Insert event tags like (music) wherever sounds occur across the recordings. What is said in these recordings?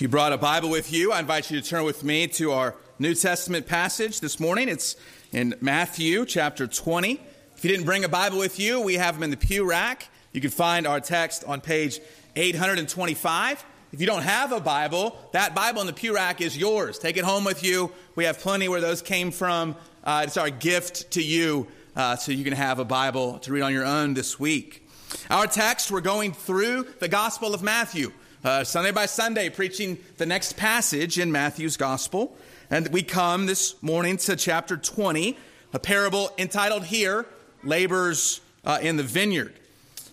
If you brought a Bible with you, I invite you to turn with me to our New Testament passage this morning. It's in Matthew chapter 20. If you didn't bring a Bible with you, we have them in the pew rack. You can find our text on page 825. If you don't have a Bible, that Bible in the pew rack is yours. Take it home with you. We have plenty where those came from. Uh, it's our gift to you uh, so you can have a Bible to read on your own this week. Our text, we're going through the Gospel of Matthew, uh, Sunday by Sunday, preaching the next passage in Matthew's Gospel. And we come this morning to chapter 20, a parable entitled here, Labors uh, in the Vineyard.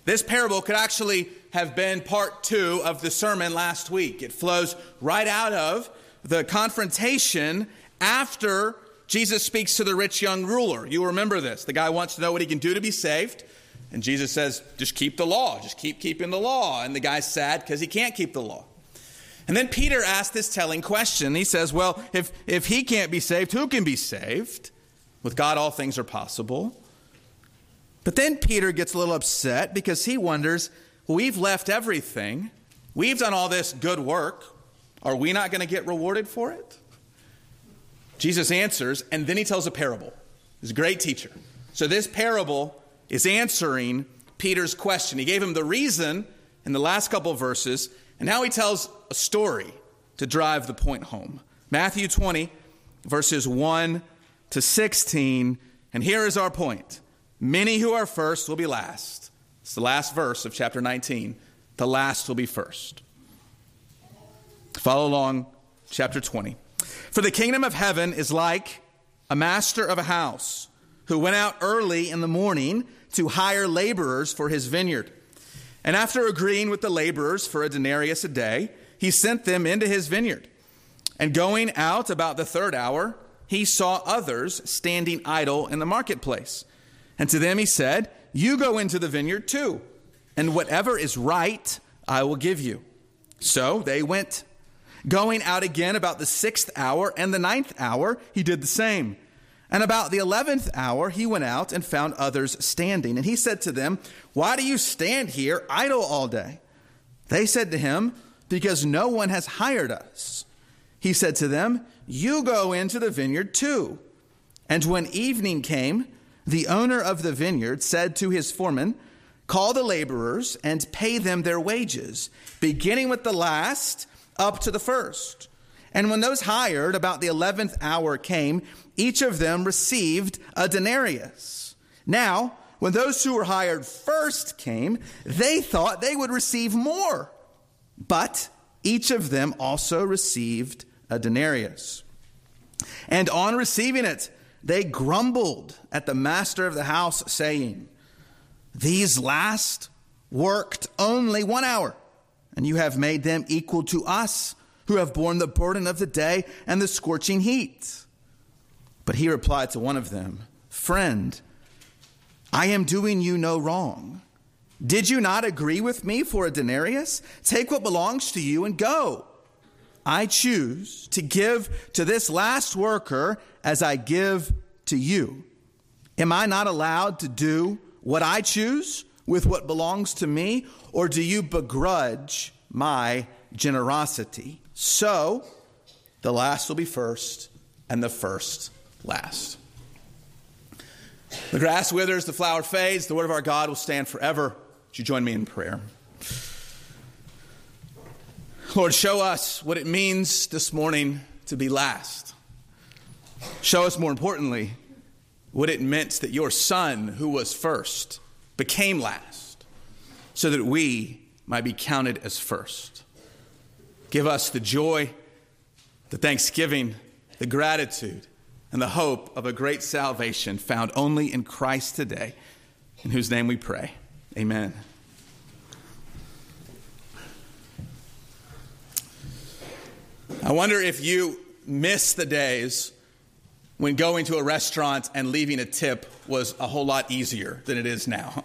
This parable could actually have been part two of the sermon last week. It flows right out of the confrontation after Jesus speaks to the rich young ruler. You remember this. The guy wants to know what he can do to be saved. And Jesus says, just keep the law, just keep keeping the law. And the guy's sad because he can't keep the law. And then Peter asks this telling question. He says, Well, if, if he can't be saved, who can be saved? With God, all things are possible. But then Peter gets a little upset because he wonders, We've left everything, we've done all this good work. Are we not going to get rewarded for it? Jesus answers, and then he tells a parable. He's a great teacher. So this parable is answering Peter's question. He gave him the reason in the last couple verses, and now he tells a story to drive the point home. Matthew 20, verses 1 to 16, and here is our point. Many who are first will be last. It's the last verse of chapter 19. The last will be first. Follow along, chapter 20. For the kingdom of heaven is like a master of a house who went out early in the morning to hire laborers for his vineyard. And after agreeing with the laborers for a denarius a day, he sent them into his vineyard. And going out about the third hour, he saw others standing idle in the marketplace. And to them he said, You go into the vineyard too, and whatever is right, I will give you. So they went. Going out again about the sixth hour and the ninth hour, he did the same. And about the eleventh hour, he went out and found others standing. And he said to them, Why do you stand here idle all day? They said to him, Because no one has hired us. He said to them, You go into the vineyard too. And when evening came, the owner of the vineyard said to his foreman, Call the laborers and pay them their wages, beginning with the last up to the first. And when those hired about the eleventh hour came, each of them received a denarius. Now, when those who were hired first came, they thought they would receive more. But each of them also received a denarius. And on receiving it, they grumbled at the master of the house, saying, These last worked only one hour and you have made them equal to us who have borne the burden of the day and the scorching heat. But he replied to one of them, Friend, I am doing you no wrong. Did you not agree with me for a denarius? Take what belongs to you and go. I choose to give to this last worker as I give to you. Am I not allowed to do what I choose with what belongs to me? Or do you begrudge my generosity? So, the last will be first, and the first last. The grass withers, the flower fades, the word of our God will stand forever. Would you join me in prayer? Lord, show us what it means this morning to be last. Show us, more importantly, what it meant that your son, who was first, became last so that we might be counted as first. Give us the joy, the thanksgiving, the gratitude, and the hope of a great salvation found only in Christ today, in whose name we pray. Amen. I wonder if you miss the days when going to a restaurant and leaving a tip was a whole lot easier than it is now.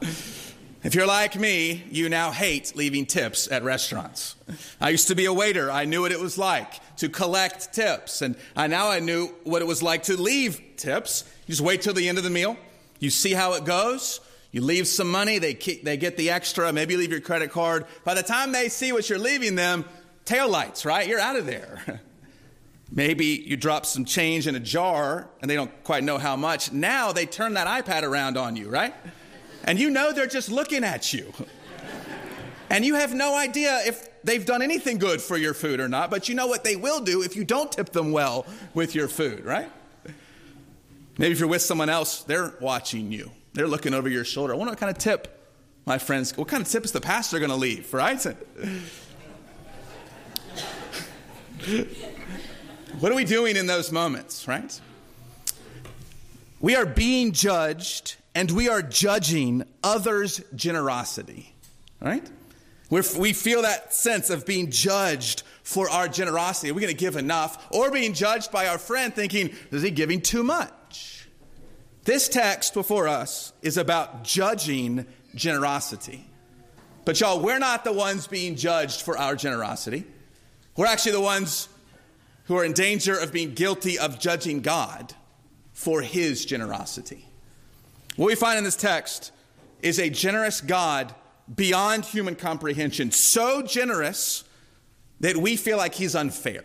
(laughs) If you're like me, you now hate leaving tips at restaurants. I used to be a waiter. I knew what it was like to collect tips. And I, now I knew what it was like to leave tips. You just wait till the end of the meal. You see how it goes. You leave some money. They, they get the extra. Maybe you leave your credit card. By the time they see what you're leaving them, taillights, right? You're out of there. (laughs) Maybe you drop some change in a jar and they don't quite know how much. Now they turn that iPad around on you, right? And you know they're just looking at you. And you have no idea if they've done anything good for your food or not, but you know what they will do if you don't tip them well with your food, right? Maybe if you're with someone else, they're watching you. They're looking over your shoulder. I wonder what kind of tip my friends, what kind of tip is the pastor going to leave, right? (laughs) what are we doing in those moments, right? We are being judged and we are judging others' generosity, right? We're, we feel that sense of being judged for our generosity. Are we going to give enough? Or being judged by our friend thinking, is he giving too much? This text before us is about judging generosity. But y'all, we're not the ones being judged for our generosity. We're actually the ones who are in danger of being guilty of judging God for his generosity. What we find in this text is a generous God beyond human comprehension, so generous that we feel like he's unfair.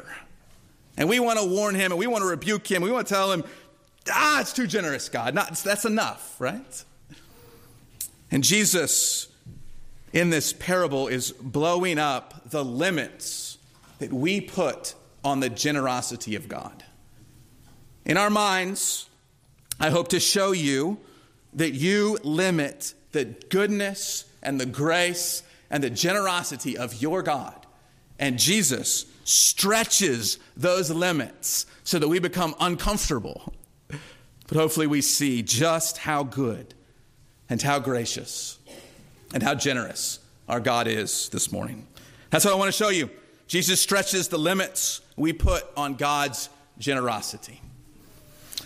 And we want to warn him and we want to rebuke him. We want to tell him, ah, it's too generous, God. Not, that's enough, right? And Jesus, in this parable, is blowing up the limits that we put on the generosity of God. In our minds, I hope to show you that you limit the goodness and the grace and the generosity of your God. And Jesus stretches those limits so that we become uncomfortable. But hopefully, we see just how good and how gracious and how generous our God is this morning. That's what I want to show you. Jesus stretches the limits we put on God's generosity.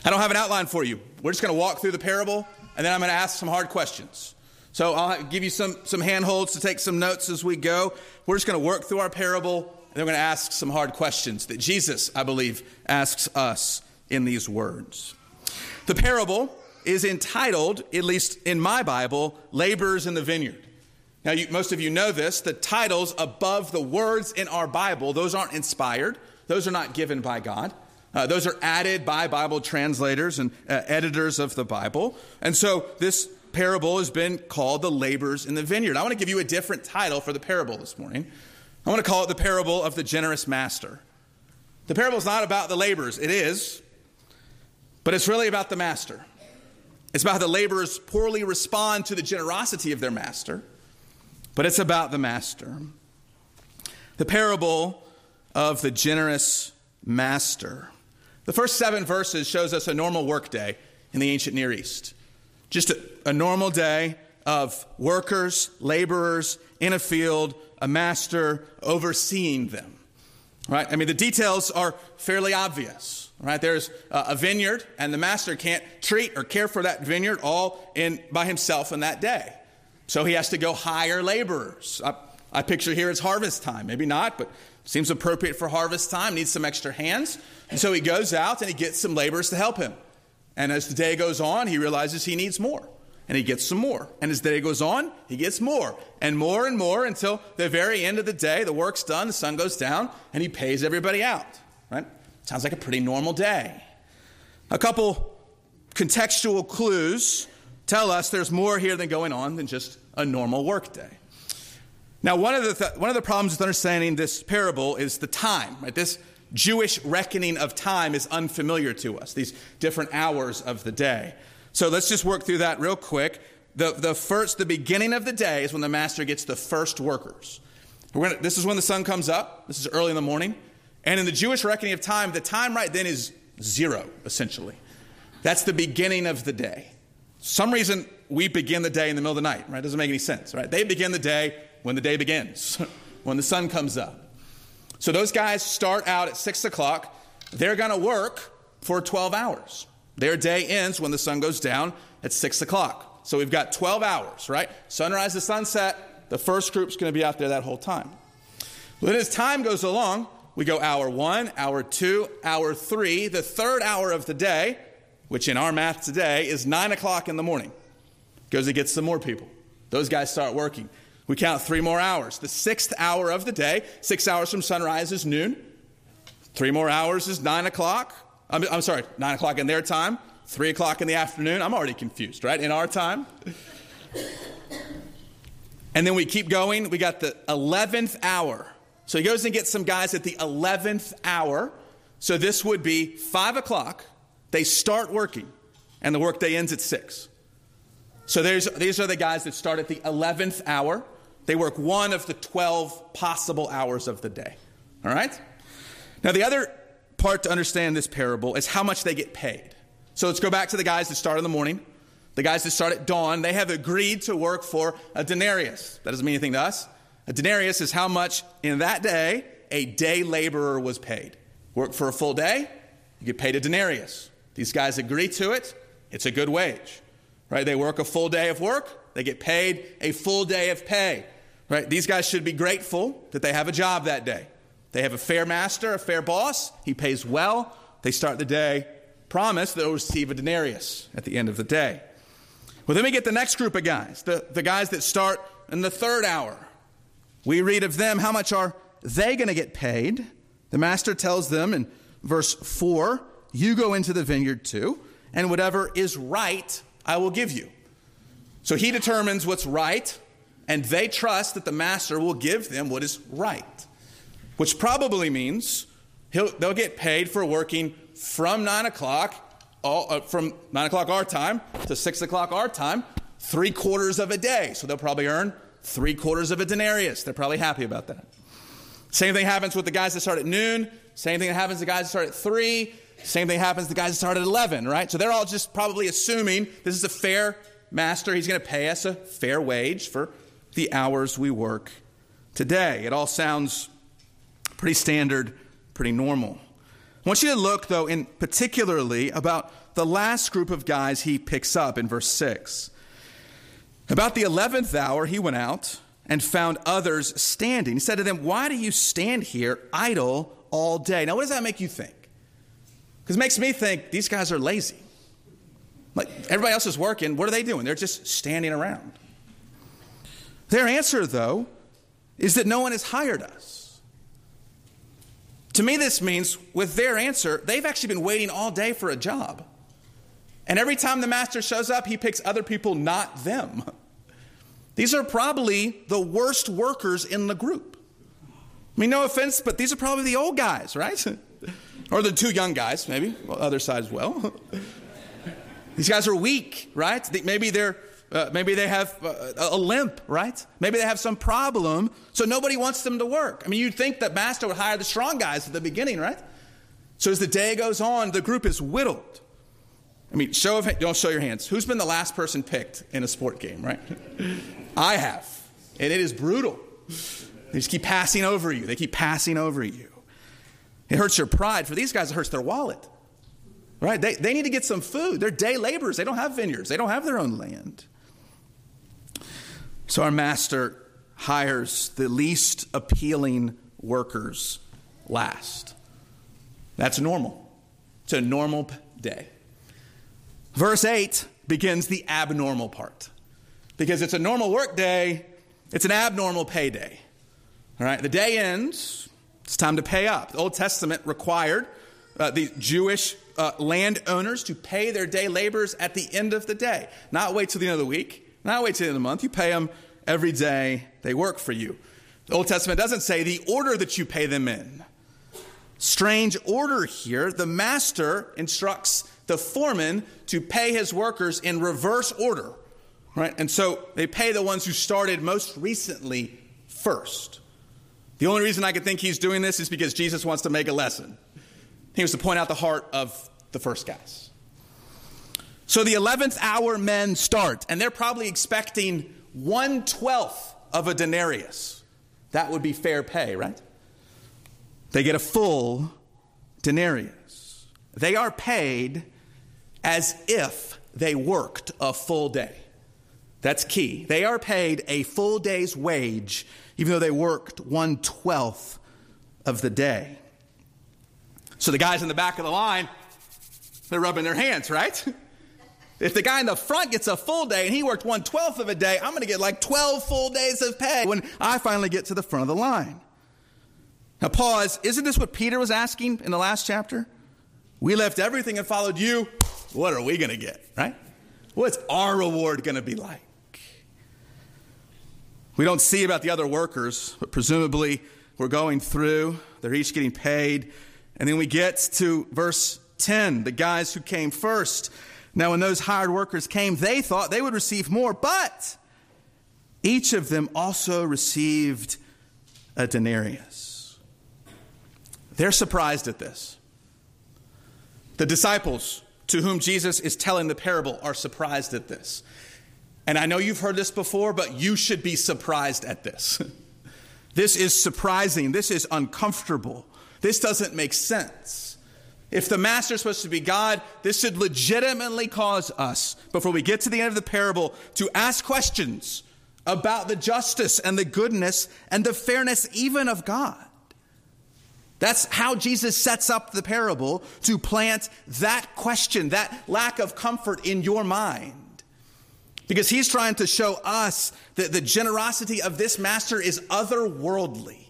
I don't have an outline for you. We're just going to walk through the parable, and then I'm going to ask some hard questions. So I'll give you some, some handholds to take some notes as we go. We're just going to work through our parable, and then we're going to ask some hard questions that Jesus, I believe, asks us in these words. The parable is entitled, at least in my Bible, Laborers in the Vineyard. Now, you, most of you know this. The titles above the words in our Bible, those aren't inspired, those are not given by God. Uh, those are added by Bible translators and uh, editors of the Bible. And so this parable has been called the laborers in the vineyard. I want to give you a different title for the parable this morning. I want to call it the parable of the generous master. The parable is not about the laborers, it is, but it's really about the master. It's about how the laborers poorly respond to the generosity of their master, but it's about the master. The parable of the generous master. The first seven verses shows us a normal workday in the ancient Near East. Just a, a normal day of workers, laborers in a field, a master overseeing them. Right? I mean, the details are fairly obvious. Right? There's a vineyard, and the master can't treat or care for that vineyard all in by himself in that day. So he has to go hire laborers. I picture here it's harvest time. Maybe not, but seems appropriate for harvest time. Needs some extra hands. And so he goes out and he gets some laborers to help him. And as the day goes on, he realizes he needs more. And he gets some more. And as the day goes on, he gets more and more and more until the very end of the day, the work's done, the sun goes down, and he pays everybody out. Right? Sounds like a pretty normal day. A couple contextual clues tell us there's more here than going on than just a normal workday. Now, one of the th- one of the problems with understanding this parable is the time. Right? This Jewish reckoning of time is unfamiliar to us, these different hours of the day. So let's just work through that real quick. The, the first, the beginning of the day is when the master gets the first workers. Gonna, this is when the sun comes up. This is early in the morning. And in the Jewish reckoning of time, the time right then is zero, essentially. That's the beginning of the day. Some reason we begin the day in the middle of the night, right? Doesn't make any sense, right? They begin the day when the day begins, (laughs) when the sun comes up. So those guys start out at 6 o'clock. They're going to work for 12 hours. Their day ends when the sun goes down at 6 o'clock. So we've got 12 hours, right? Sunrise to sunset. The first group's going to be out there that whole time. Then as time goes along, we go hour one, hour two, hour three. The third hour of the day, which in our math today is 9 o'clock in the morning, goes to get some more people. Those guys start working. We count three more hours. The sixth hour of the day, six hours from sunrise is noon. Three more hours is nine o'clock. I'm, I'm sorry, nine o'clock in their time. Three o'clock in the afternoon. I'm already confused, right? In our time. And then we keep going. We got the 11th hour. So he goes and gets some guys at the 11th hour. So this would be 5 o'clock. They start working, and the workday ends at 6. So these are the guys that start at the 11th hour. They work one of the 12 possible hours of the day. All right? Now, the other part to understand this parable is how much they get paid. So let's go back to the guys that start in the morning. The guys that start at dawn, they have agreed to work for a denarius. That doesn't mean anything to us. A denarius is how much in that day a day laborer was paid. Work for a full day, you get paid a denarius. These guys agree to it, it's a good wage. Right? They work a full day of work, they get paid a full day of pay. Right? These guys should be grateful that they have a job that day. They have a fair master, a fair boss, he pays well. They start the day, promise they'll receive a denarius at the end of the day. Well, then we get the next group of guys, the, the guys that start in the third hour. We read of them, how much are they going to get paid? The master tells them in verse 4 You go into the vineyard too, and whatever is right, I will give you. So he determines what's right, and they trust that the master will give them what is right, which probably means they'll get paid for working from 9 o'clock all, uh, from 9 o'clock our time to 6 o'clock our time, three quarters of a day. So they'll probably earn three quarters of a denarius. They're probably happy about that. Same thing happens with the guys that start at noon. Same thing that happens to the guys that start at 3. Same thing happens to the guys that start at 11, right? So they're all just probably assuming this is a fair master. He's going to pay us a fair wage for the hours we work today. It all sounds pretty standard, pretty normal. I want you to look, though, in particularly about the last group of guys he picks up in verse 6. About the 11th hour, he went out and found others standing. He said to them, Why do you stand here idle all day? Now, what does that make you think? Because it makes me think these guys are lazy. Like everybody else is working, what are they doing? They're just standing around. Their answer, though, is that no one has hired us. To me, this means with their answer, they've actually been waiting all day for a job. And every time the master shows up, he picks other people, not them. (laughs) These are probably the worst workers in the group. I mean, no offense, but these are probably the old guys, right? (laughs) or the two young guys, maybe, well, other side as well. (laughs) these guys are weak, right? Maybe they're uh, maybe they have uh, a limp, right? Maybe they have some problem, so nobody wants them to work. I mean, you'd think that master would hire the strong guys at the beginning, right? So as the day goes on, the group is whittled. I mean, show of don't show your hands. Who's been the last person picked in a sport game, right? (laughs) I have, and it is brutal. They just keep passing over you. They keep passing over you. It hurts your pride. For these guys, it hurts their wallet. Right? They, they need to get some food. They're day laborers. They don't have vineyards. They don't have their own land. So our master hires the least appealing workers last. That's normal. It's a normal day. Verse 8 begins the abnormal part. Because it's a normal work day, it's an abnormal payday. All right, the day ends, it's time to pay up. The Old Testament required uh, the Jewish uh, landowners to pay their day laborers at the end of the day, not wait till the end of the week, not wait till the end of the month. You pay them every day they work for you. The Old Testament doesn't say the order that you pay them in. Strange order here. The master instructs the foreman to pay his workers in reverse order. Right? And so they pay the ones who started most recently first. The only reason I could think he's doing this is because Jesus wants to make a lesson. He wants to point out the heart of the first guys. So the 11th hour men start, and they're probably expecting one twelfth of a denarius. That would be fair pay, right? They get a full denarius. They are paid as if they worked a full day. That's key. They are paid a full day's wage, even though they worked one twelfth of the day. So the guys in the back of the line, they're rubbing their hands, right? (laughs) If the guy in the front gets a full day and he worked one twelfth of a day, I'm going to get like 12 full days of pay when I finally get to the front of the line. Now, pause. Isn't this what Peter was asking in the last chapter? We left everything and followed you. What are we going to get, right? What's our reward going to be like? We don't see about the other workers, but presumably we're going through. They're each getting paid. And then we get to verse 10, the guys who came first. Now, when those hired workers came, they thought they would receive more, but each of them also received a denarius. They're surprised at this. The disciples to whom Jesus is telling the parable are surprised at this. And I know you've heard this before, but you should be surprised at this. (laughs) this is surprising. This is uncomfortable. This doesn't make sense. If the master is supposed to be God, this should legitimately cause us, before we get to the end of the parable, to ask questions about the justice and the goodness and the fairness even of God. That's how Jesus sets up the parable to plant that question, that lack of comfort in your mind. Because he's trying to show us that the generosity of this master is otherworldly.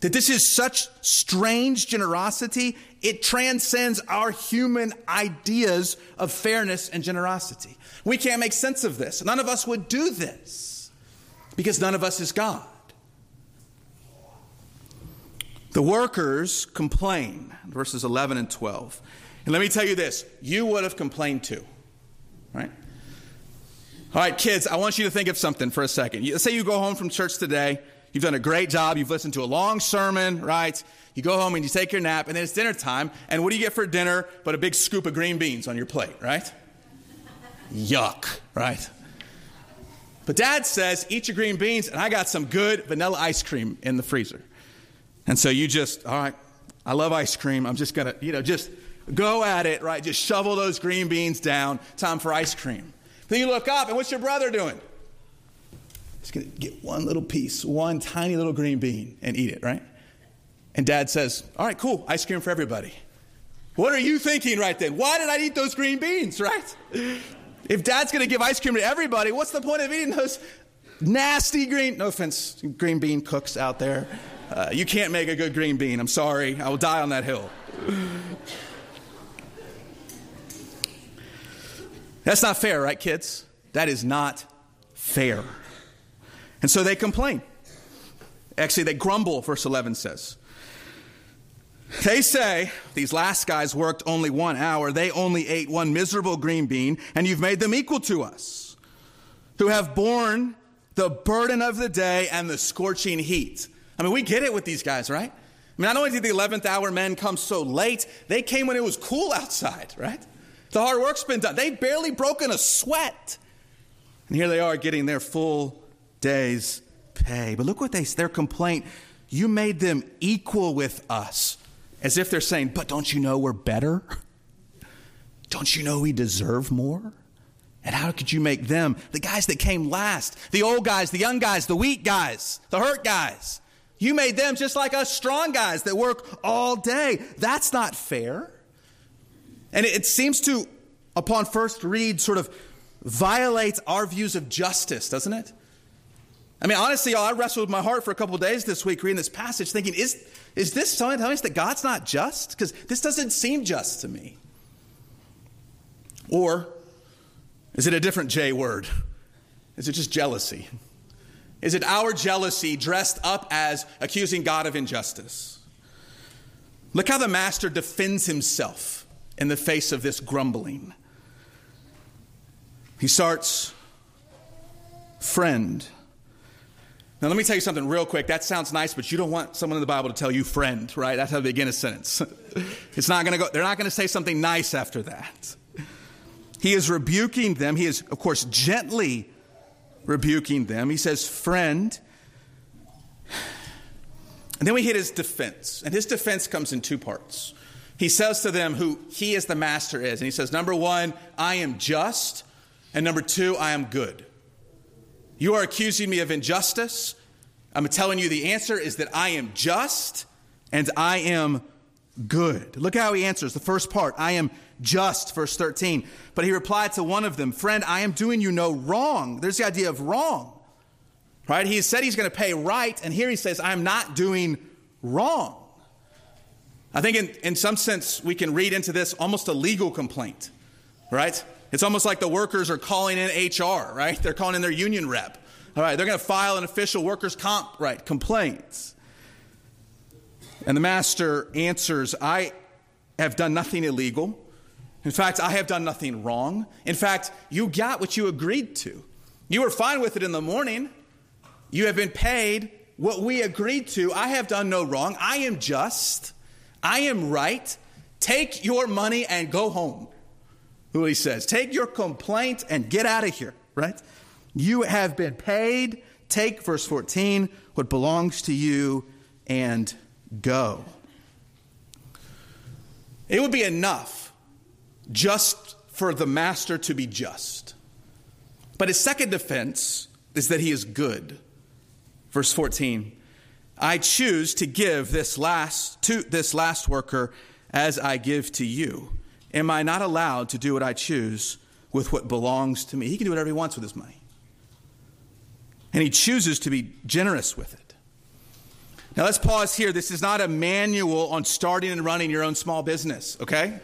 That this is such strange generosity, it transcends our human ideas of fairness and generosity. We can't make sense of this. None of us would do this because none of us is God. The workers complain, verses 11 and 12. And let me tell you this you would have complained too, right? All right, kids, I want you to think of something for a second. Let's say you go home from church today You've done a great job. You've listened to a long sermon, right? You go home and you take your nap, and then it's dinner time. And what do you get for dinner but a big scoop of green beans on your plate, right? Yuck, right? But dad says, eat your green beans, and I got some good vanilla ice cream in the freezer. And so you just, all right, I love ice cream. I'm just gonna, you know, just go at it, right? Just shovel those green beans down. Time for ice cream. Then you look up, and what's your brother doing? He's going to get one little piece, one tiny little green bean, and eat it, right? And dad says, All right, cool, ice cream for everybody. What are you thinking right then? Why did I eat those green beans, (laughs) right? If dad's going to give ice cream to everybody, what's the point of eating those nasty green, no offense, green bean cooks out there. Uh, you can't make a good green bean. I'm sorry. I will die on that hill. That's not fair, right, kids? That is not fair. And so they complain. Actually, they grumble, verse 11 says. They say, these last guys worked only one hour. They only ate one miserable green bean, and you've made them equal to us, who have borne the burden of the day and the scorching heat. I mean, we get it with these guys, right? I mean, not only did the 11th hour men come so late, they came when it was cool outside, right? The hard work's been done. They've barely broken a sweat. And here they are getting their full day's pay. But look what they their complaint, you made them equal with us. As if they're saying, "But don't you know we're better? (laughs) Don't you know we deserve more?" And how could you make them, the guys that came last, the old guys, the young guys, the weak guys, the hurt guys, you made them just like us strong guys that work all day. That's not fair. And it seems to, upon first read, sort of violates our views of justice, doesn't it? I mean, honestly, y'all, I wrestled with my heart for a couple days this week reading this passage, thinking, is, is this telling us that God's not just? Because this doesn't seem just to me. Or is it a different J word? Is it just jealousy? Is it our jealousy dressed up as accusing God of injustice? Look how the master defends himself in the face of this grumbling. He starts, friend. Now, let me tell you something real quick. That sounds nice, but you don't want someone in the Bible to tell you friend, right? That's how they begin a sentence. (laughs) it's not going to go, they're not going to say something nice after that. He is rebuking them. He is, of course, gently rebuking them. He says, friend. And then we hit his defense. And his defense comes in two parts. He says to them who he as the master is. And he says, number one, I am just. And number two, I am good. You are accusing me of injustice. I'm telling you the answer is that I am just and I am good. Look how he answers the first part I am just, verse 13. But he replied to one of them, Friend, I am doing you no wrong. There's the idea of wrong, right? He said he's going to pay right, and here he says, I'm not doing wrong. I think in, in some sense we can read into this almost a legal complaint, right? It's almost like the workers are calling in HR, right? They're calling in their union rep. All right, they're going to file an official workers' comp, right, complaints. And the master answers, I have done nothing illegal. In fact, I have done nothing wrong. In fact, you got what you agreed to. You were fine with it in the morning. You have been paid what we agreed to. I have done no wrong. I am just. I am right. Take your money and go home. Who he says, take your complaint and get out of here, right? You have been paid. Take, verse 14, what belongs to you and go. It would be enough just for the master to be just. But his second defense is that he is good. Verse 14 I choose to give this last to this last worker as I give to you. Am I not allowed to do what I choose with what belongs to me? He can do whatever he wants with his money. And he chooses to be generous with it. Now let's pause here. This is not a manual on starting and running your own small business, okay?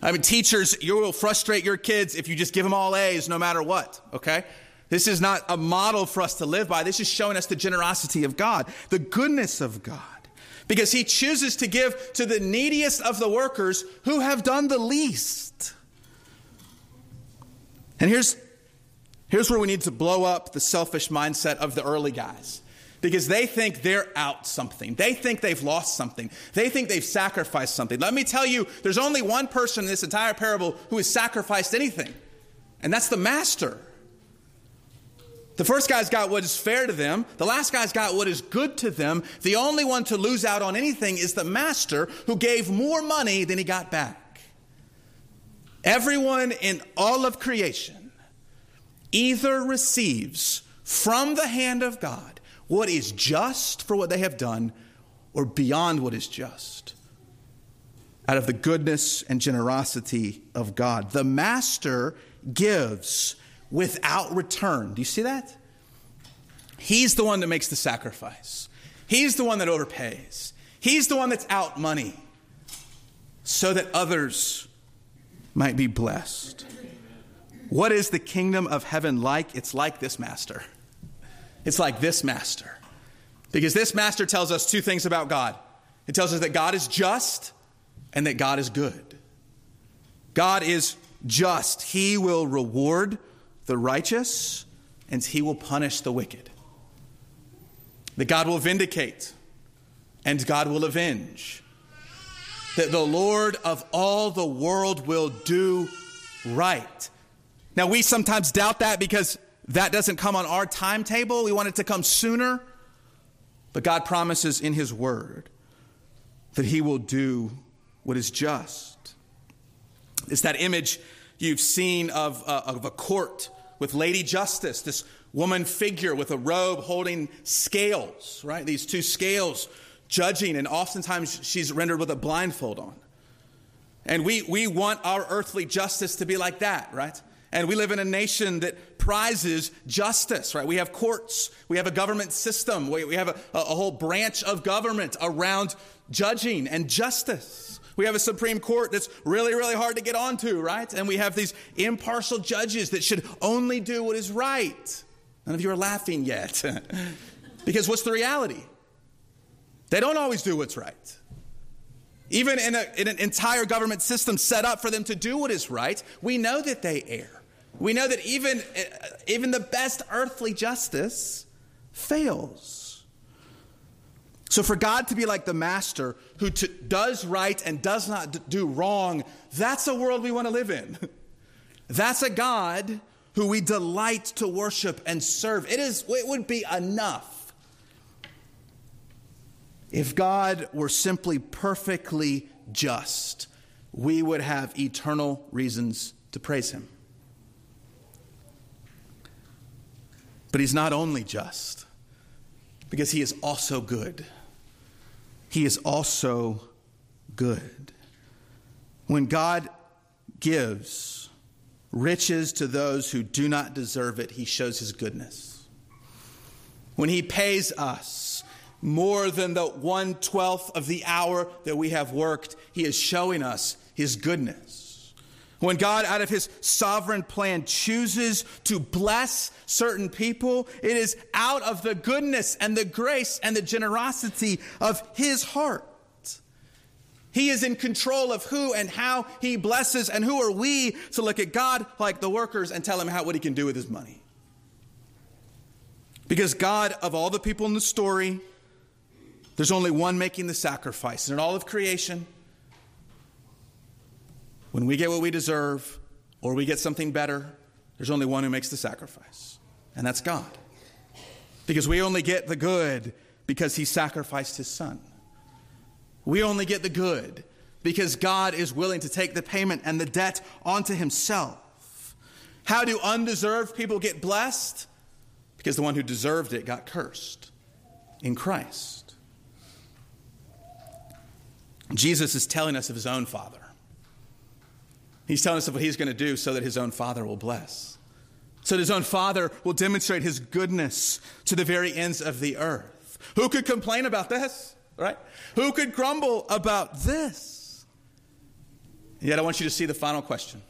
I mean, teachers, you will frustrate your kids if you just give them all A's no matter what, okay? This is not a model for us to live by. This is showing us the generosity of God, the goodness of God. Because he chooses to give to the neediest of the workers who have done the least. And here's, here's where we need to blow up the selfish mindset of the early guys because they think they're out something. They think they've lost something. They think they've sacrificed something. Let me tell you, there's only one person in this entire parable who has sacrificed anything, and that's the master. The first guy's got what is fair to them. The last guy's got what is good to them. The only one to lose out on anything is the master who gave more money than he got back. Everyone in all of creation either receives from the hand of God what is just for what they have done or beyond what is just out of the goodness and generosity of God. The master gives without return. Do you see that? He's the one that makes the sacrifice. He's the one that overpays. He's the one that's out money so that others might be blessed. What is the kingdom of heaven like? It's like this master. It's like this master. Because this master tells us two things about God it tells us that God is just and that God is good. God is just, He will reward the righteous and He will punish the wicked. That God will vindicate and God will avenge. That the Lord of all the world will do right. Now, we sometimes doubt that because that doesn't come on our timetable. We want it to come sooner. But God promises in His Word that He will do what is just. It's that image you've seen of, uh, of a court with Lady Justice, this woman figure with a robe holding scales, right? These two scales judging, and oftentimes she's rendered with a blindfold on. And we, we want our earthly justice to be like that, right? And we live in a nation that prizes justice, right? We have courts, we have a government system, we, we have a, a whole branch of government around judging and justice. We have a Supreme Court that's really, really hard to get onto, right? And we have these impartial judges that should only do what is right. None of you are laughing yet. (laughs) because what's the reality? They don't always do what's right. Even in, a, in, an entire government system set up for them to do what is right, we know that they err. We know that even, eh, even the best earthly justice fails. So, for God to be like the master who t- does right and does not d- do wrong, that's a world we want to live in. (laughs) That's a God who we delight to worship and serve. It, is, it would be enough if God were simply perfectly just, we would have eternal reasons to praise Him. But he's not only just, because he is also good. He is also good. When God gives riches to those who do not deserve it, he shows his goodness. When he pays us more than the one twelfth of the hour that we have worked, he is showing us his goodness. When God, out of his sovereign plan, chooses to bless certain people, it is out of the goodness and the grace and the generosity of his heart. He is in control of who and how he blesses, and who are we to look at God like the workers and tell him how, what he can do with his money? Because God, of all the people in the story, there's only one making the sacrifice. And in all of creation, when we get what we deserve or we get something better, there's only one who makes the sacrifice, and that's God. Because we only get the good because he sacrificed his son. We only get the good because God is willing to take the payment and the debt onto himself. How do undeserved people get blessed? Because the one who deserved it got cursed in Christ. Jesus is telling us of his own Father. He's telling us of what he's going to do so that his own Father will bless. So that his own Father will demonstrate his goodness to the very ends of the earth. Who could complain about this? Right? Who could grumble about this? Yet, I want you to see the final question.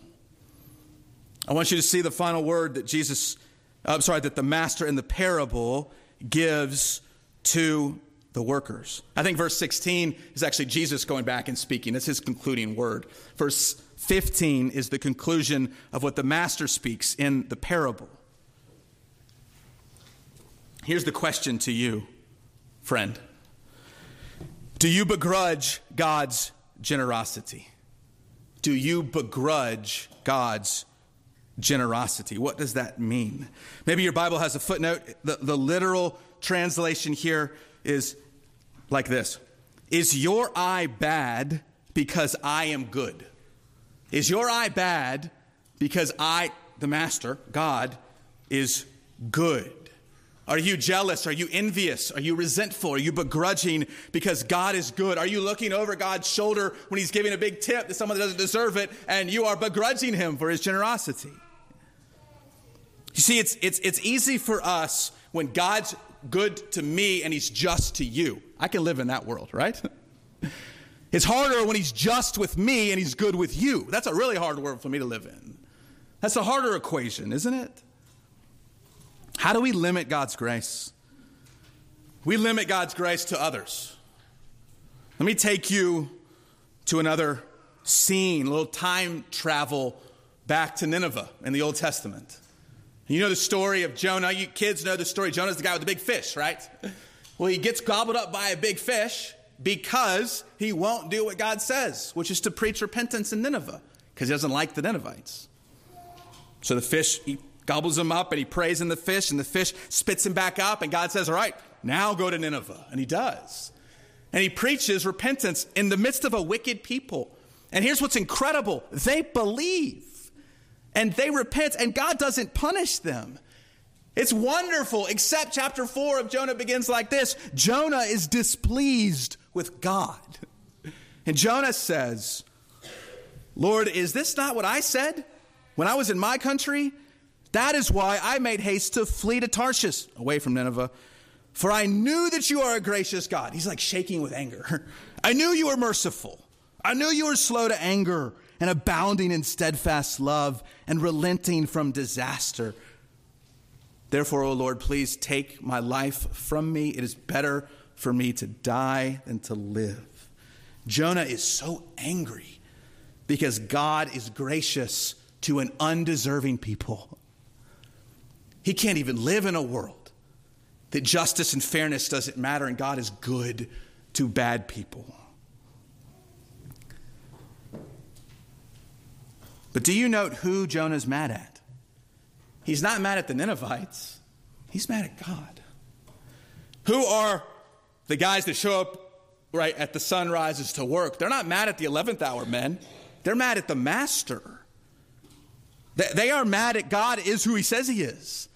I want you to see the final word that Jesus, I'm sorry, that the master in the parable gives to the workers. I think verse 16 is actually Jesus going back and speaking. That's his concluding word. Verse 15 is the conclusion of what the master speaks in the parable. Here's the question to you, friend Do you begrudge God's generosity? Do you begrudge God's generosity? What does that mean? Maybe your Bible has a footnote. The, the literal translation here is like this Is your eye bad because I am good? Is your eye bad because I, the master, God, is good? Are you jealous? Are you envious? Are you resentful? Are you begrudging because God is good? Are you looking over God's shoulder when He's giving a big tip to someone that doesn't deserve it and you are begrudging Him for His generosity? You see, it's, it's, it's easy for us when God's good to me and He's just to you. I can live in that world, right? (laughs) It's harder when he's just with me and he's good with you. That's a really hard world for me to live in. That's a harder equation, isn't it? How do we limit God's grace? We limit God's grace to others. Let me take you to another scene, a little time travel back to Nineveh in the Old Testament. You know the story of Jonah. You kids know the story. Jonah's the guy with the big fish, right? Well, he gets gobbled up by a big fish because he won't do what God says, which is to preach repentance in Nineveh, because he doesn't like the Ninevites. So the fish, he gobbles him up and he prays in the fish, and the fish spits him back up, and God says, All right, now go to Nineveh. And he does. And he preaches repentance in the midst of a wicked people. And here's what's incredible they believe and they repent, and God doesn't punish them. It's wonderful, except chapter 4 of Jonah begins like this Jonah is displeased with God. And Jonah says, Lord, is this not what I said when I was in my country? That is why I made haste to flee to Tarshish, away from Nineveh. For I knew that you are a gracious God. He's like shaking with anger. (laughs) I knew you were merciful. I knew you were slow to anger and abounding in steadfast love and relenting from disaster. Therefore, O Lord, please take my life from me. It is better for me to die than to live. Jonah is so angry because God is gracious to an undeserving people. He can't even live in a world that justice and fairness doesn't matter and God is good to bad people. But do you note who Jonah's mad at? He's not mad at the Ninevites, he's mad at God. Who are the guys that show up right at the sun rises to work? They're not mad at the 11th hour men, they're mad at the master. They are mad at God is who he says he is.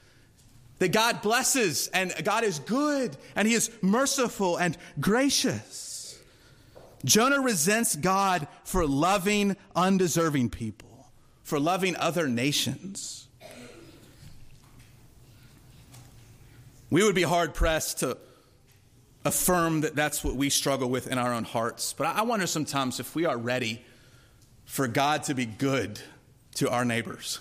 That God blesses and God is good and he is merciful and gracious. Jonah resents God for loving undeserving people. for loving other nations. We would be hard pressed to affirm that that's what we struggle with in our own hearts. But I wonder sometimes if we are ready for God to be good to our neighbors.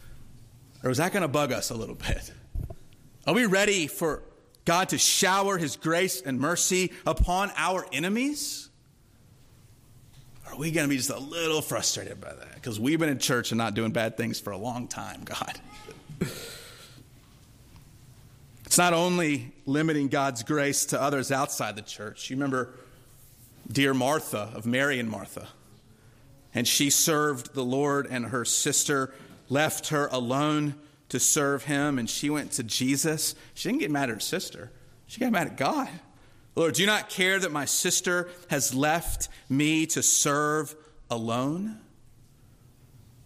(laughs) or is that going to bug us a little bit? Are we ready for God to shower his grace and mercy upon our enemies? Are we going to be just a little frustrated by that? Because we've been in church and not doing bad things for a long time, God. (laughs) It's not only limiting God's grace to others outside the church. You remember dear Martha of Mary and Martha. And she served the Lord, and her sister left her alone to serve him, and she went to Jesus. She didn't get mad at her sister, she got mad at God. Lord, do you not care that my sister has left me to serve alone?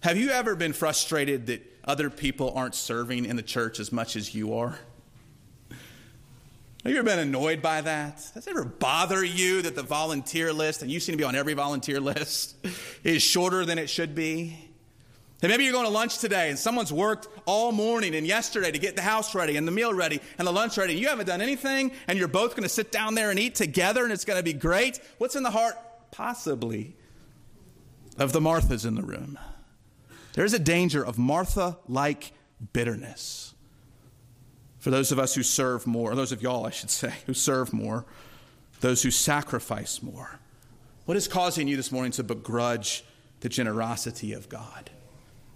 Have you ever been frustrated that other people aren't serving in the church as much as you are? Have you ever been annoyed by that? Does it ever bother you that the volunteer list, and you seem to be on every volunteer (laughs) list, is shorter than it should be? And maybe you're going to lunch today and someone's worked all morning and yesterday to get the house ready and the meal ready and the lunch ready. And you haven't done anything and you're both going to sit down there and eat together and it's going to be great. What's in the heart, possibly, of the Marthas in the room? There's a danger of Martha like bitterness for those of us who serve more, or those of y'all, I should say, who serve more, those who sacrifice more. What is causing you this morning to begrudge the generosity of God?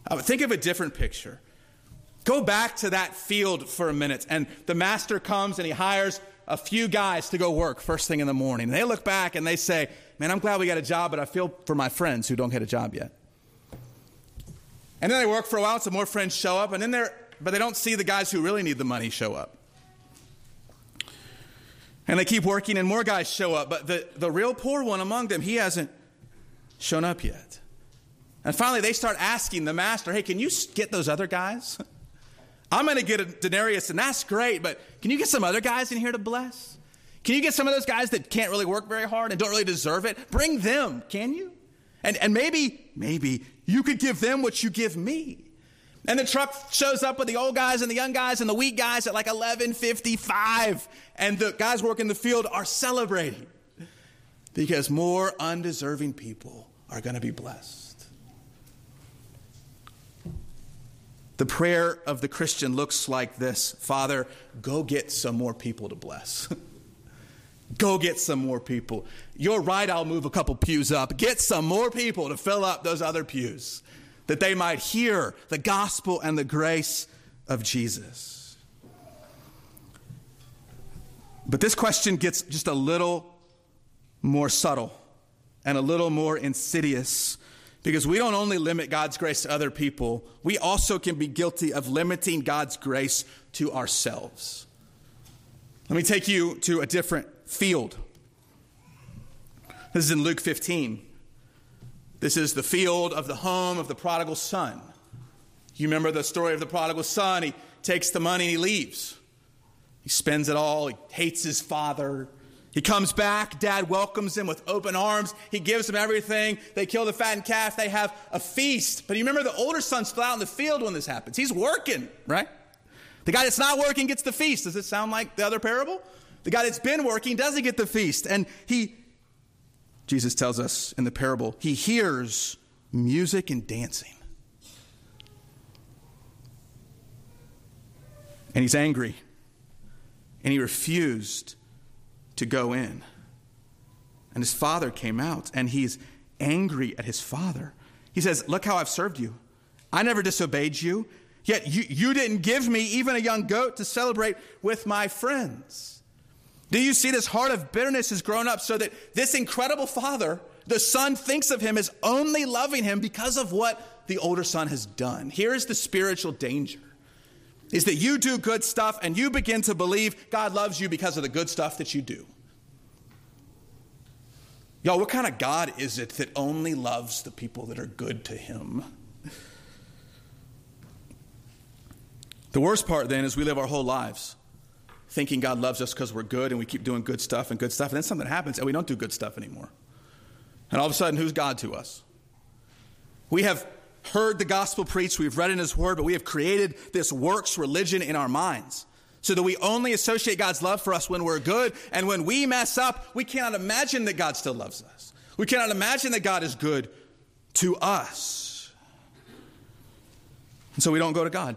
Uh, think of a different picture. Go back to that field for a minute, and the master comes and he hires a few guys to go work first thing in the morning. And they look back and they say, Man, I'm glad we got a job, but I feel for my friends who don't get a job yet. And then they work for a while, and some more friends show up, and then they're but they don't see the guys who really need the money show up. And they keep working, and more guys show up, but the, the real poor one among them, he hasn't shown up yet. And finally, they start asking the master, hey, can you get those other guys? (laughs) I'm going to get a denarius, and that's great, but can you get some other guys in here to bless? Can you get some of those guys that can't really work very hard and don't really deserve it? Bring them, can you? And, and maybe, maybe you could give them what you give me. And the truck shows up with the old guys and the young guys and the weak guys at like 11:55 and the guys working the field are celebrating because more undeserving people are going to be blessed. The prayer of the Christian looks like this Father, go get some more people to bless. (laughs) go get some more people. You're right, I'll move a couple pews up. Get some more people to fill up those other pews that they might hear the gospel and the grace of Jesus. But this question gets just a little more subtle and a little more insidious because we don't only limit God's grace to other people, we also can be guilty of limiting God's grace to ourselves. Let me take you to a different field. This is in Luke 15. This is the field of the home of the prodigal son. You remember the story of the prodigal son? He takes the money and he leaves. He spends it all. He hates his father. He comes back. Dad welcomes him with open arms. He gives him everything. They kill the fattened calf. They have a feast. But you remember the older son's still out in the field when this happens. He's working, right? The guy that's not working gets the feast. Does it sound like the other parable? The guy that's been working doesn't get the feast. And he Jesus tells us in the parable, he hears music and dancing. And he's angry. And he refused to go in. And his father came out, and he's angry at his father. He says, Look how I've served you. I never disobeyed you, yet you, you didn't give me even a young goat to celebrate with my friends. Do you see this heart of bitterness has grown up so that this incredible father, the son, thinks of him as only loving him because of what the older son has done? Here is the spiritual danger is that you do good stuff and you begin to believe God loves you because of the good stuff that you do. Y'all, what kind of God is it that only loves the people that are good to him? The worst part then is we live our whole lives thinking God loves us because we're good and we keep doing good stuff and good stuff. And then something happens and we don't do good stuff anymore. And all of a sudden, who's God to us? We have heard the gospel preached, we've read in His Word, but we have created this works religion in our minds so that we only associate God's love for us when we're good. And when we mess up, we cannot imagine that God still loves us. We cannot imagine that God is good to us. And so we don't go to God.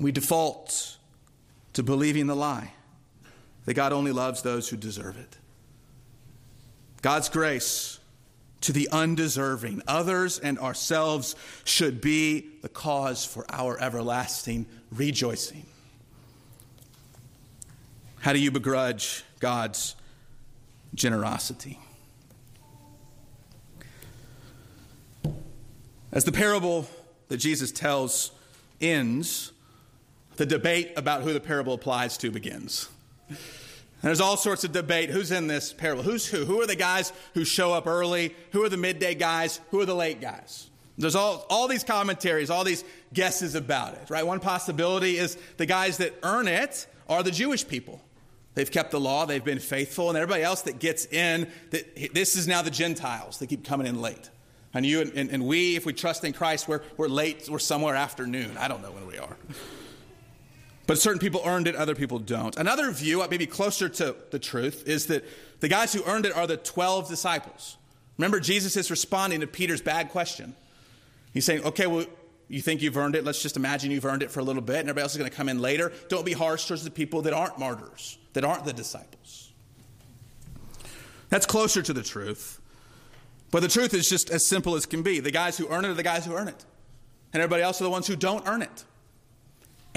We default to believing the lie that God only loves those who deserve it. God's grace to the undeserving, others and ourselves, should be the cause for our everlasting rejoicing. How do you begrudge God's generosity? As the parable that Jesus tells ends, the debate about who the parable applies to begins. There's all sorts of debate. Who's in this parable? Who's who? Who are the guys who show up early? Who are the midday guys? Who are the late guys? There's all, all these commentaries, all these guesses about it, right? One possibility is the guys that earn it are the Jewish people. They've kept the law, they've been faithful, and everybody else that gets in, that, this is now the Gentiles. They keep coming in late. And you and, and, and we, if we trust in Christ, we're, we're late, we're somewhere afternoon. I don't know when we are. But certain people earned it, other people don't. Another view, uh, maybe closer to the truth, is that the guys who earned it are the 12 disciples. Remember, Jesus is responding to Peter's bad question. He's saying, okay, well, you think you've earned it? Let's just imagine you've earned it for a little bit, and everybody else is going to come in later. Don't be harsh towards the people that aren't martyrs, that aren't the disciples. That's closer to the truth. But the truth is just as simple as can be. The guys who earn it are the guys who earn it, and everybody else are the ones who don't earn it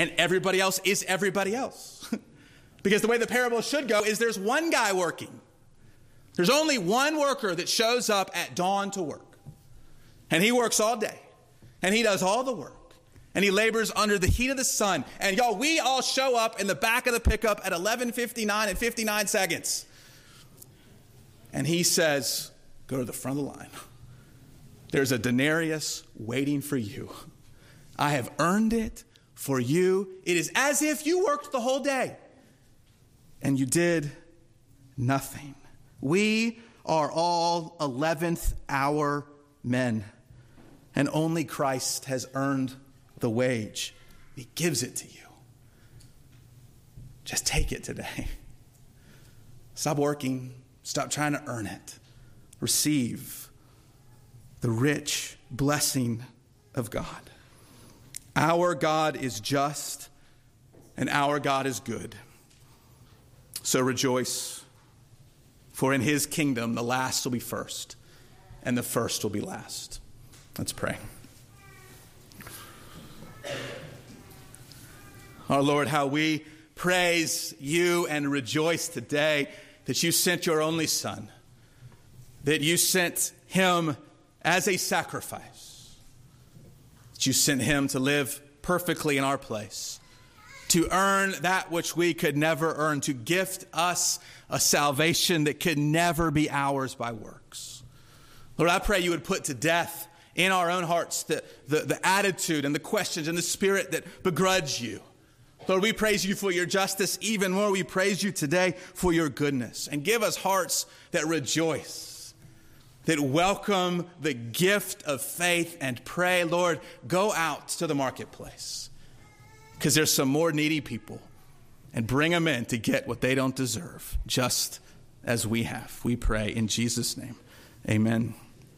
and everybody else is everybody else. (laughs) because the way the parable should go is there's one guy working. There's only one worker that shows up at dawn to work. And he works all day. And he does all the work. And he labors under the heat of the sun. And y'all, we all show up in the back of the pickup at 11:59 and 59 seconds. And he says, "Go to the front of the line. There's a denarius waiting for you. I have earned it for you. It is as if you worked the whole day and you did nothing. We are all 11th hour men, and only Christ has earned the wage. He gives it to you. Just take it today. Stop working, stop trying to earn it. Receive the rich blessing of God. Our God is just and our God is good. So rejoice, for in his kingdom the last will be first and the first will be last. Let's pray. Our Lord, how we praise you and rejoice today that you sent your only Son, that you sent him as a sacrifice you sent him to live perfectly in our place, to earn that which we could never earn, to gift us a salvation that could never be ours by works. Lord, I pray you would put to death in our own hearts the, the, the attitude and the questions and the spirit that begrudge you. Lord, we praise you for your justice. Even more, we praise you today for your goodness. And give us hearts that rejoice that welcome the gift of faith and pray, Lord, go out to the marketplace because there's some more needy people and bring them in to get what they don't deserve, just as we have. We pray in Jesus' name. Amen.